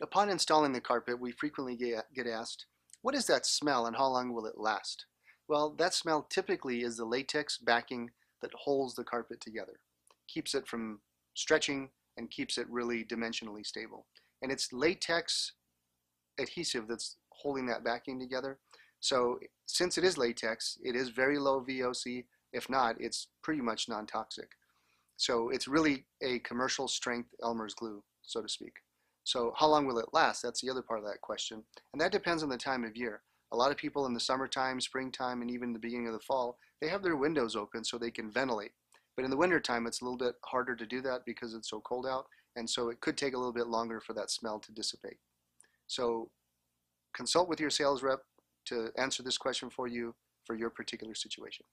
Upon installing the carpet, we frequently get asked, what is that smell and how long will it last? Well, that smell typically is the latex backing that holds the carpet together, keeps it from stretching and keeps it really dimensionally stable. And it's latex adhesive that's holding that backing together. So since it is latex, it is very low VOC. If not, it's pretty much non-toxic. So it's really a commercial strength Elmer's glue, so to speak. So how long will it last? That's the other part of that question. And that depends on the time of year. A lot of people in the summertime, springtime, and even the beginning of the fall, they have their windows open so they can ventilate. But in the wintertime, it's a little bit harder to do that because it's so cold out. And so it could take a little bit longer for that smell to dissipate. So consult with your sales rep to answer this question for you for your particular situation.